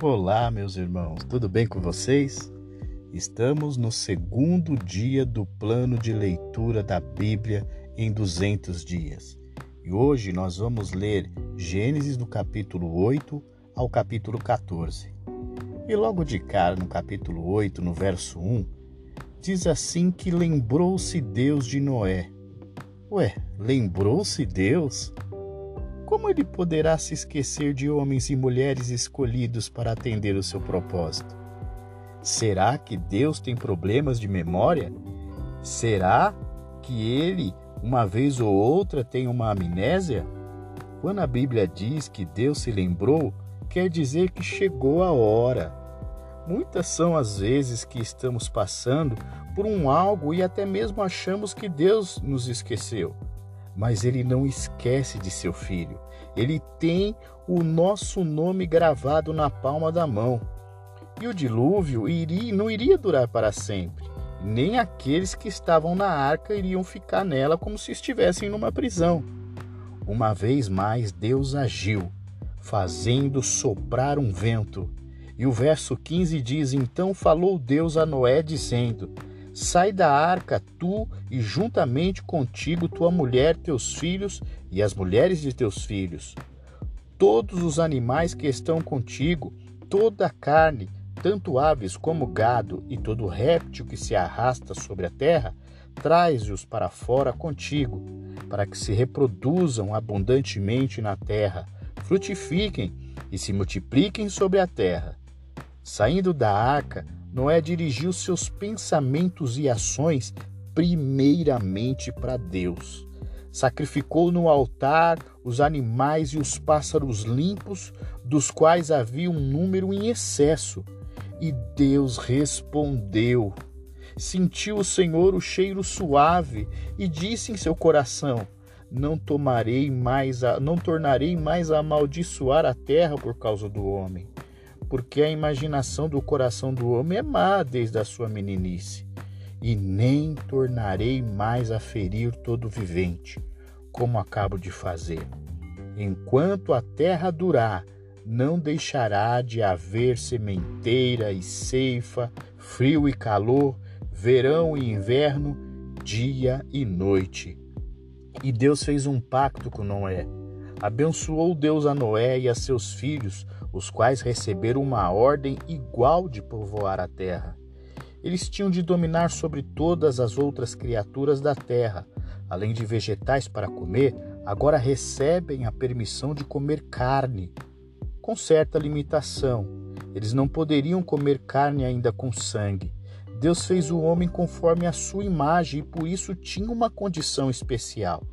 Olá, meus irmãos, tudo bem com vocês? Estamos no segundo dia do plano de leitura da Bíblia em 200 dias. E hoje nós vamos ler Gênesis do capítulo 8 ao capítulo 14. E logo de cara, no capítulo 8, no verso 1, diz assim que lembrou-se Deus de Noé. Ué, lembrou-se Deus? Como ele poderá se esquecer de homens e mulheres escolhidos para atender o seu propósito? Será que Deus tem problemas de memória? Será que ele, uma vez ou outra, tem uma amnésia? Quando a Bíblia diz que Deus se lembrou, quer dizer que chegou a hora. Muitas são as vezes que estamos passando por um algo e até mesmo achamos que Deus nos esqueceu mas ele não esquece de seu filho. Ele tem o nosso nome gravado na palma da mão. E o dilúvio iria, não iria durar para sempre. Nem aqueles que estavam na arca iriam ficar nela como se estivessem numa prisão. Uma vez mais, Deus agiu, fazendo soprar um vento. E o verso 15 diz: Então falou Deus a Noé, dizendo: Sai da arca, tu e juntamente contigo tua mulher, teus filhos e as mulheres de teus filhos. Todos os animais que estão contigo, toda a carne, tanto aves como gado e todo réptil que se arrasta sobre a terra, traze-os para fora contigo, para que se reproduzam abundantemente na terra, frutifiquem e se multipliquem sobre a terra. Saindo da arca, Noé dirigiu seus pensamentos e ações primeiramente para Deus. Sacrificou no altar os animais e os pássaros limpos, dos quais havia um número em excesso. E Deus respondeu. Sentiu o Senhor o cheiro suave e disse em seu coração: Não tomarei mais a, não tornarei mais a amaldiçoar a terra por causa do homem porque a imaginação do coração do homem é má desde a sua meninice. E nem tornarei mais a ferir todo vivente, como acabo de fazer. Enquanto a terra durar, não deixará de haver sementeira e ceifa, frio e calor, verão e inverno, dia e noite. E Deus fez um pacto com Noé. Abençoou Deus a Noé e a seus filhos os quais receberam uma ordem igual de povoar a terra. Eles tinham de dominar sobre todas as outras criaturas da terra. Além de vegetais para comer, agora recebem a permissão de comer carne, com certa limitação. Eles não poderiam comer carne ainda com sangue. Deus fez o homem conforme a sua imagem e por isso tinha uma condição especial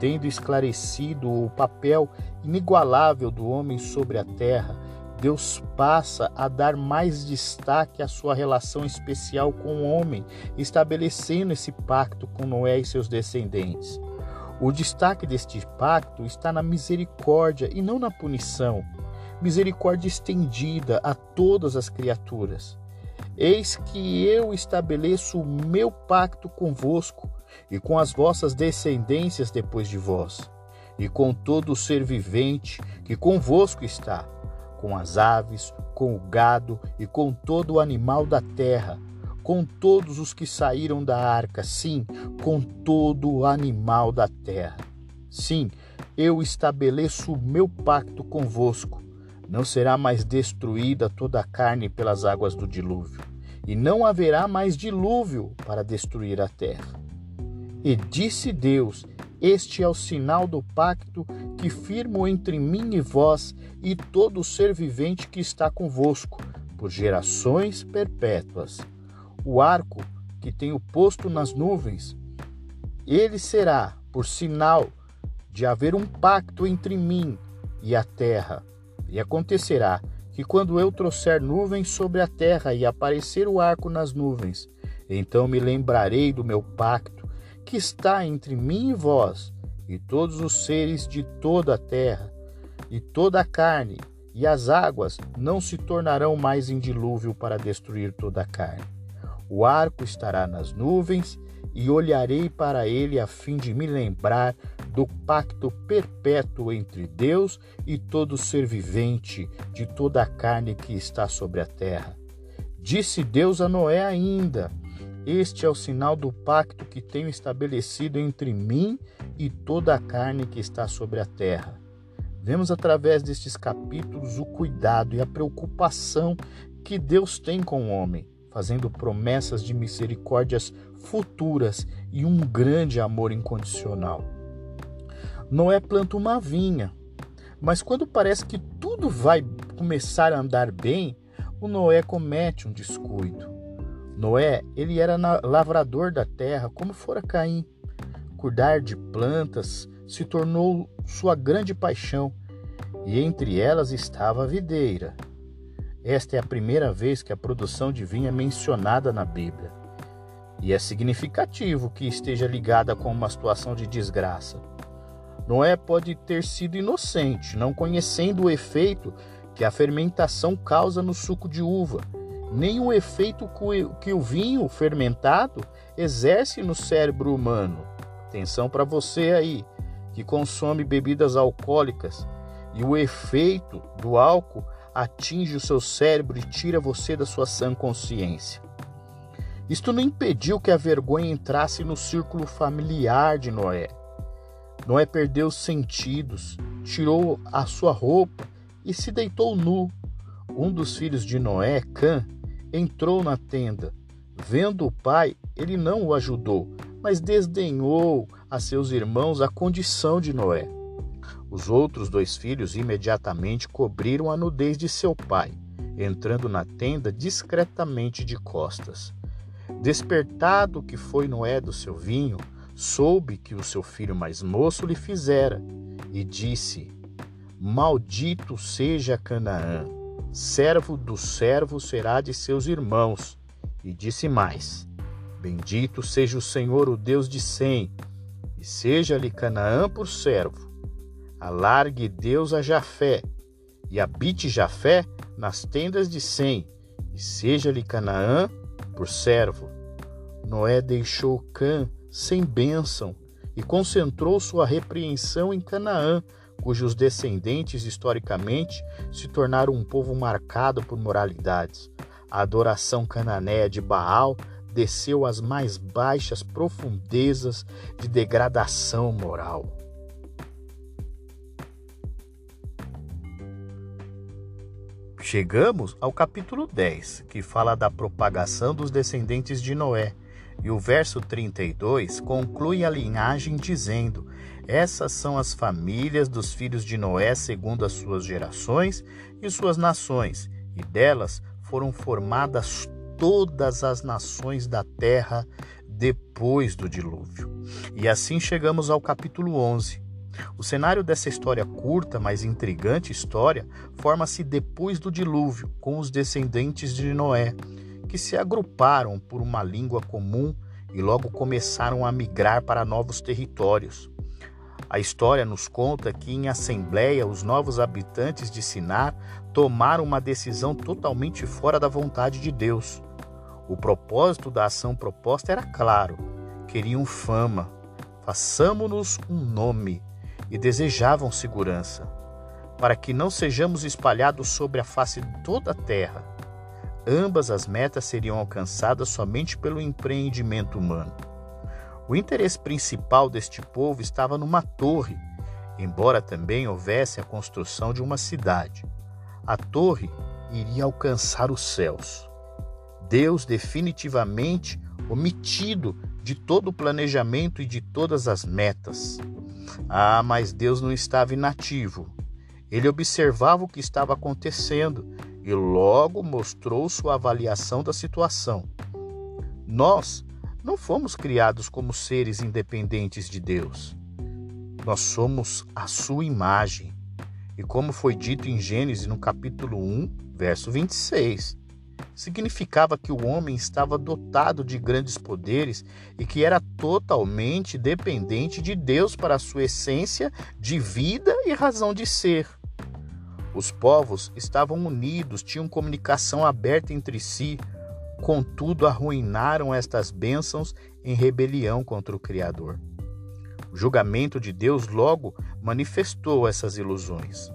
tendo esclarecido o papel inigualável do homem sobre a terra, Deus passa a dar mais destaque à sua relação especial com o homem, estabelecendo esse pacto com Noé e seus descendentes. O destaque deste pacto está na misericórdia e não na punição. Misericórdia estendida a todas as criaturas. Eis que eu estabeleço o meu pacto convosco e com as vossas descendências depois de vós, e com todo o ser vivente que convosco está, com as aves, com o gado e com todo o animal da terra, com todos os que saíram da arca, sim, com todo o animal da terra. Sim, eu estabeleço o meu pacto convosco. Não será mais destruída toda a carne pelas águas do dilúvio, e não haverá mais dilúvio para destruir a terra. E disse Deus: Este é o sinal do pacto que firmo entre mim e vós e todo ser vivente que está convosco, por gerações perpétuas. O arco que tenho posto nas nuvens, ele será por sinal de haver um pacto entre mim e a terra. E acontecerá que quando eu trouxer nuvens sobre a terra e aparecer o arco nas nuvens, então me lembrarei do meu pacto que está entre mim e vós, e todos os seres de toda a terra, e toda a carne, e as águas não se tornarão mais em dilúvio para destruir toda a carne. O arco estará nas nuvens, e olharei para ele a fim de me lembrar do pacto perpétuo entre Deus e todo ser vivente, de toda a carne que está sobre a terra. Disse Deus a Noé ainda: Este é o sinal do pacto que tenho estabelecido entre mim e toda a carne que está sobre a terra. Vemos através destes capítulos o cuidado e a preocupação que Deus tem com o homem fazendo promessas de misericórdias futuras e um grande amor incondicional. Noé planta uma vinha, mas quando parece que tudo vai começar a andar bem, o Noé comete um descuido. Noé, ele era lavrador da terra, como fora Caim. Cuidar de plantas se tornou sua grande paixão, e entre elas estava a videira. Esta é a primeira vez que a produção de vinho é mencionada na Bíblia. E é significativo que esteja ligada com uma situação de desgraça. Noé pode ter sido inocente, não conhecendo o efeito que a fermentação causa no suco de uva, nem o efeito que o vinho fermentado exerce no cérebro humano. Atenção para você aí que consome bebidas alcoólicas e o efeito do álcool atinge o seu cérebro e tira você da sua sã consciência. Isto não impediu que a vergonha entrasse no círculo familiar de Noé. Noé perdeu os sentidos, tirou a sua roupa e se deitou nu. Um dos filhos de Noé, Cã, entrou na tenda. Vendo o pai, ele não o ajudou, mas desdenhou a seus irmãos a condição de Noé. Os outros dois filhos imediatamente cobriram a nudez de seu pai, entrando na tenda discretamente de costas. Despertado que foi Noé do seu vinho, soube que o seu filho mais moço lhe fizera, e disse: Maldito seja Canaã, servo do servo será de seus irmãos. E disse mais: Bendito seja o Senhor, o Deus de Sem, e seja-lhe Canaã por servo alargue Deus a Jafé, e habite Jafé nas tendas de Sem, e seja-lhe Canaã por servo. Noé deixou Cã sem bênção e concentrou sua repreensão em Canaã, cujos descendentes historicamente se tornaram um povo marcado por moralidades. A adoração cananeia de Baal desceu às mais baixas profundezas de degradação moral. Chegamos ao capítulo 10, que fala da propagação dos descendentes de Noé, e o verso 32 conclui a linhagem dizendo: Essas são as famílias dos filhos de Noé segundo as suas gerações e suas nações, e delas foram formadas todas as nações da terra depois do dilúvio. E assim chegamos ao capítulo 11 o cenário dessa história curta, mas intrigante história forma-se depois do dilúvio, com os descendentes de Noé, que se agruparam por uma língua comum e logo começaram a migrar para novos territórios. A história nos conta que, em assembleia, os novos habitantes de Sinar tomaram uma decisão totalmente fora da vontade de Deus. O propósito da ação proposta era claro: queriam fama. Façamos-nos um nome e desejavam segurança, para que não sejamos espalhados sobre a face de toda a terra. Ambas as metas seriam alcançadas somente pelo empreendimento humano. O interesse principal deste povo estava numa torre, embora também houvesse a construção de uma cidade. A torre iria alcançar os céus. Deus definitivamente omitido de todo o planejamento e de todas as metas. Ah, mas Deus não estava inativo. Ele observava o que estava acontecendo e logo mostrou sua avaliação da situação. Nós não fomos criados como seres independentes de Deus. Nós somos a sua imagem. E como foi dito em Gênesis no capítulo 1, verso 26, significava que o homem estava dotado de grandes poderes e que era totalmente dependente de Deus para a sua essência de vida e razão de ser. Os povos estavam unidos, tinham comunicação aberta entre si. Contudo arruinaram estas bênçãos em rebelião contra o Criador. O julgamento de Deus logo manifestou essas ilusões,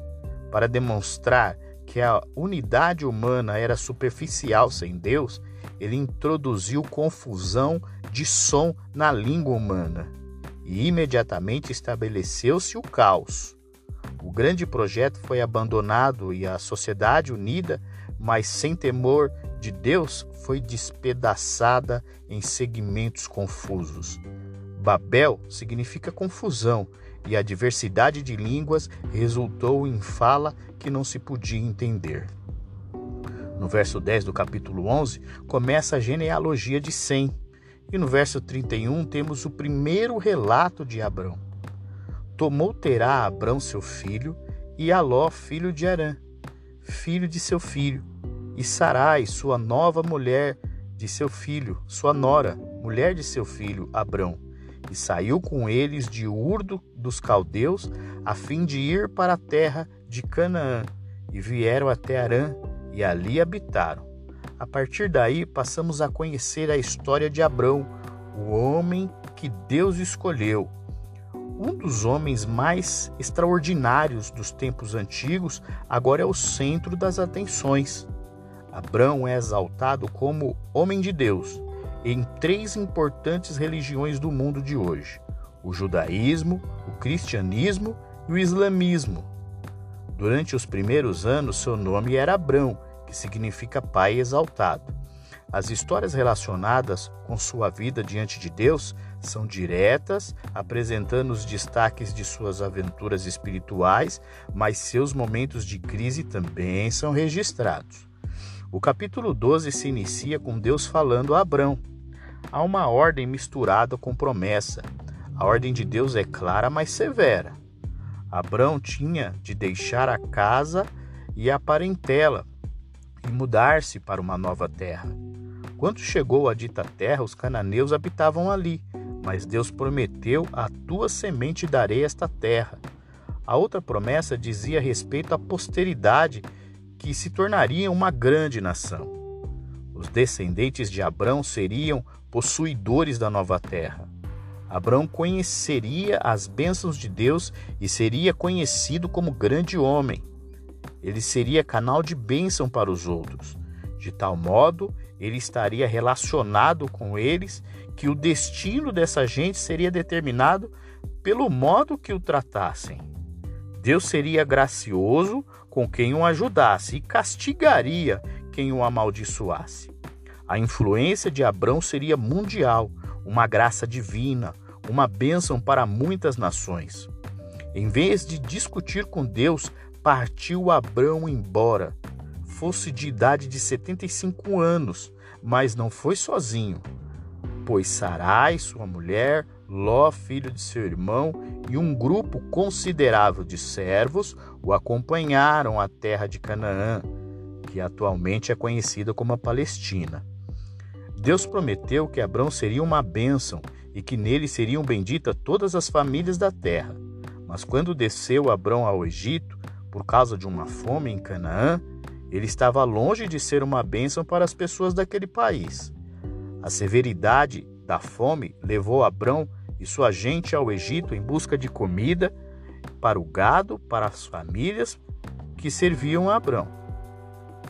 para demonstrar que a unidade humana era superficial sem Deus, ele introduziu confusão de som na língua humana e imediatamente estabeleceu-se o caos. O grande projeto foi abandonado e a sociedade unida, mas sem temor de Deus, foi despedaçada em segmentos confusos. Babel significa confusão, e a diversidade de línguas resultou em fala que não se podia entender. No verso 10 do capítulo 11, começa a genealogia de Sem, e no verso 31 temos o primeiro relato de Abrão. Tomou Terá Abrão seu filho, e Aló, filho de Arã, filho de seu filho, e Sarai, sua nova mulher de seu filho, sua nora, mulher de seu filho, Abrão, e saiu com eles de Urdo dos caldeus, a fim de ir para a terra de Canaã, e vieram até Arã, e ali habitaram. A partir daí, passamos a conhecer a história de Abrão, o homem que Deus escolheu. Um dos homens mais extraordinários dos tempos antigos, agora é o centro das atenções. Abrão é exaltado como homem de Deus em três importantes religiões do mundo de hoje: o judaísmo, o cristianismo e o islamismo. Durante os primeiros anos, seu nome era Abrão, que significa pai exaltado. As histórias relacionadas com sua vida diante de Deus são diretas, apresentando os destaques de suas aventuras espirituais, mas seus momentos de crise também são registrados. O capítulo 12 se inicia com Deus falando a Abrão. Há uma ordem misturada com promessa. A ordem de Deus é clara, mas severa. Abrão tinha de deixar a casa e a parentela e mudar-se para uma nova terra. Quando chegou a dita terra, os cananeus habitavam ali, mas Deus prometeu: A tua semente darei esta terra. A outra promessa dizia respeito à posteridade que se tornaria uma grande nação. Os descendentes de Abrão seriam possuidores da nova terra. Abrão conheceria as bênçãos de Deus e seria conhecido como grande homem. Ele seria canal de bênção para os outros. De tal modo, ele estaria relacionado com eles que o destino dessa gente seria determinado pelo modo que o tratassem. Deus seria gracioso com quem o ajudasse e castigaria quem o amaldiçoasse. A influência de Abrão seria mundial, uma graça divina, uma bênção para muitas nações. Em vez de discutir com Deus, partiu Abrão embora. Fosse de idade de 75 anos, mas não foi sozinho, pois Sarai, sua mulher, Ló, filho de seu irmão, e um grupo considerável de servos o acompanharam à terra de Canaã, que atualmente é conhecida como a Palestina. Deus prometeu que Abrão seria uma bênção e que nele seriam benditas todas as famílias da terra. Mas quando desceu Abrão ao Egito, por causa de uma fome em Canaã, ele estava longe de ser uma bênção para as pessoas daquele país. A severidade da fome levou Abrão e sua gente ao Egito em busca de comida para o gado, para as famílias que serviam a Abrão.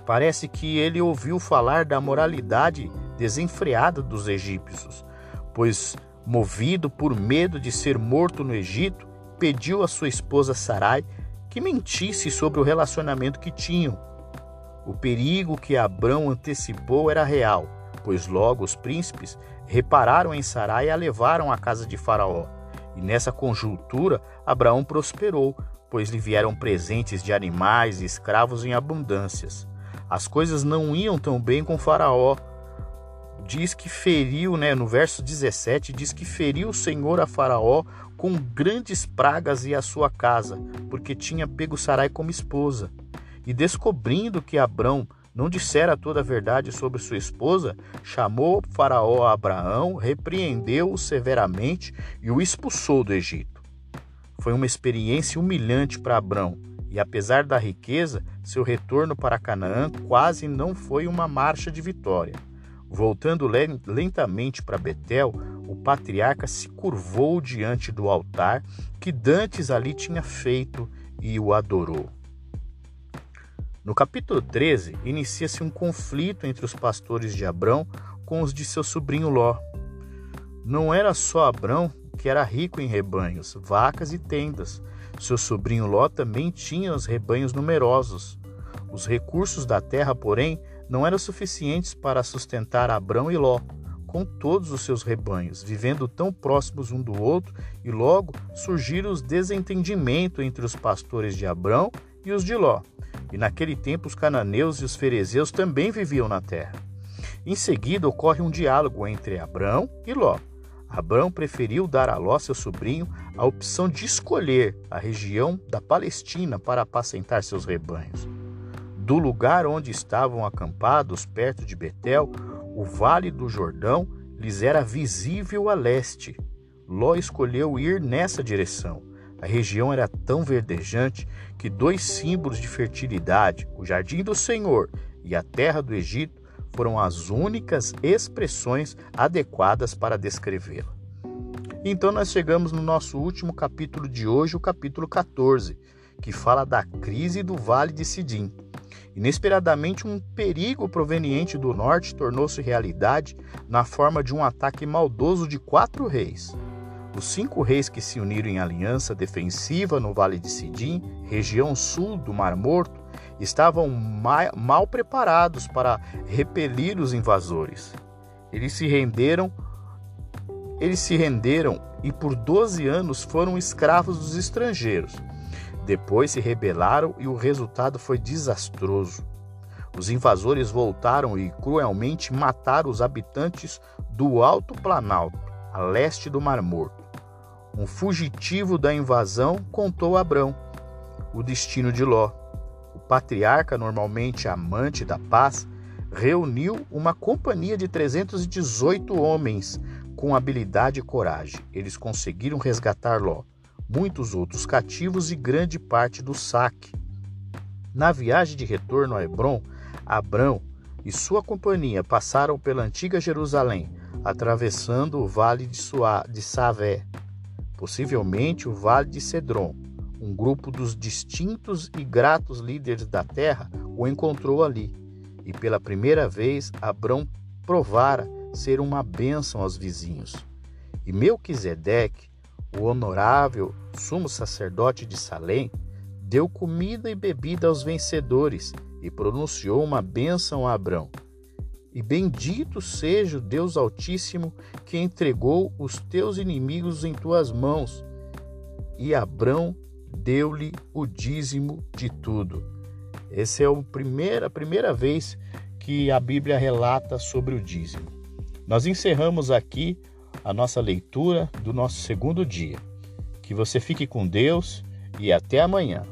Parece que ele ouviu falar da moralidade desenfreada dos egípcios, pois, movido por medo de ser morto no Egito, pediu a sua esposa Sarai que mentisse sobre o relacionamento que tinham. O perigo que Abrão antecipou era real, pois logo os príncipes repararam em Sarai e a levaram à casa de Faraó. E nessa conjuntura, Abraão prosperou, pois lhe vieram presentes de animais e escravos em abundâncias. As coisas não iam tão bem com Faraó. Diz que feriu, né, no verso 17, diz que feriu o Senhor a Faraó com grandes pragas e a sua casa, porque tinha pego Sarai como esposa. E descobrindo que Abrão não dissera toda a verdade sobre sua esposa, chamou Faraó a Abraão, repreendeu-o severamente e o expulsou do Egito. Foi uma experiência humilhante para Abrão, e apesar da riqueza, seu retorno para Canaã quase não foi uma marcha de vitória. Voltando lentamente para Betel, o patriarca se curvou diante do altar que Dantes ali tinha feito e o adorou. No capítulo 13, inicia-se um conflito entre os pastores de Abrão com os de seu sobrinho Ló. Não era só Abrão que era rico em rebanhos, vacas e tendas. Seu sobrinho Ló também tinha os rebanhos numerosos. Os recursos da terra, porém, não eram suficientes para sustentar Abrão e Ló, com todos os seus rebanhos, vivendo tão próximos um do outro, e logo surgiram os desentendimentos entre os pastores de Abrão e os de Ló. E naquele tempo os cananeus e os ferezeus também viviam na terra. Em seguida ocorre um diálogo entre Abrão e Ló. Abrão preferiu dar a Ló, seu sobrinho, a opção de escolher a região da Palestina para apacentar seus rebanhos. Do lugar onde estavam acampados, perto de Betel, o vale do Jordão lhes era visível a leste. Ló escolheu ir nessa direção. A região era tão verdejante que dois símbolos de fertilidade, o jardim do Senhor e a terra do Egito, foram as únicas expressões adequadas para descrevê-la. Então nós chegamos no nosso último capítulo de hoje, o capítulo 14, que fala da crise do Vale de Sidim. Inesperadamente, um perigo proveniente do norte tornou-se realidade na forma de um ataque maldoso de quatro reis. Os cinco reis que se uniram em aliança defensiva no Vale de Sidim, região sul do Mar Morto, estavam mal preparados para repelir os invasores. Eles se renderam, eles se renderam e por 12 anos foram escravos dos estrangeiros. Depois se rebelaram e o resultado foi desastroso. Os invasores voltaram e cruelmente mataram os habitantes do Alto Planalto, a leste do Mar Morto. Um fugitivo da invasão contou a Abrão o destino de Ló. O patriarca, normalmente amante da paz, reuniu uma companhia de 318 homens com habilidade e coragem. Eles conseguiram resgatar Ló, muitos outros cativos e grande parte do saque. Na viagem de retorno a Hebron, Abrão e sua companhia passaram pela antiga Jerusalém, atravessando o vale de, Suá, de Savé, possivelmente o Vale de Cedron. Um grupo dos distintos e gratos líderes da terra o encontrou ali, e pela primeira vez Abrão provara ser uma bênção aos vizinhos. E Melquisedeque, o honorável sumo sacerdote de Salém, deu comida e bebida aos vencedores e pronunciou uma bênção a Abrão. E bendito seja o Deus Altíssimo que entregou os teus inimigos em tuas mãos. E Abrão deu-lhe o dízimo de tudo. Essa é a primeira, a primeira vez que a Bíblia relata sobre o dízimo. Nós encerramos aqui a nossa leitura do nosso segundo dia. Que você fique com Deus e até amanhã.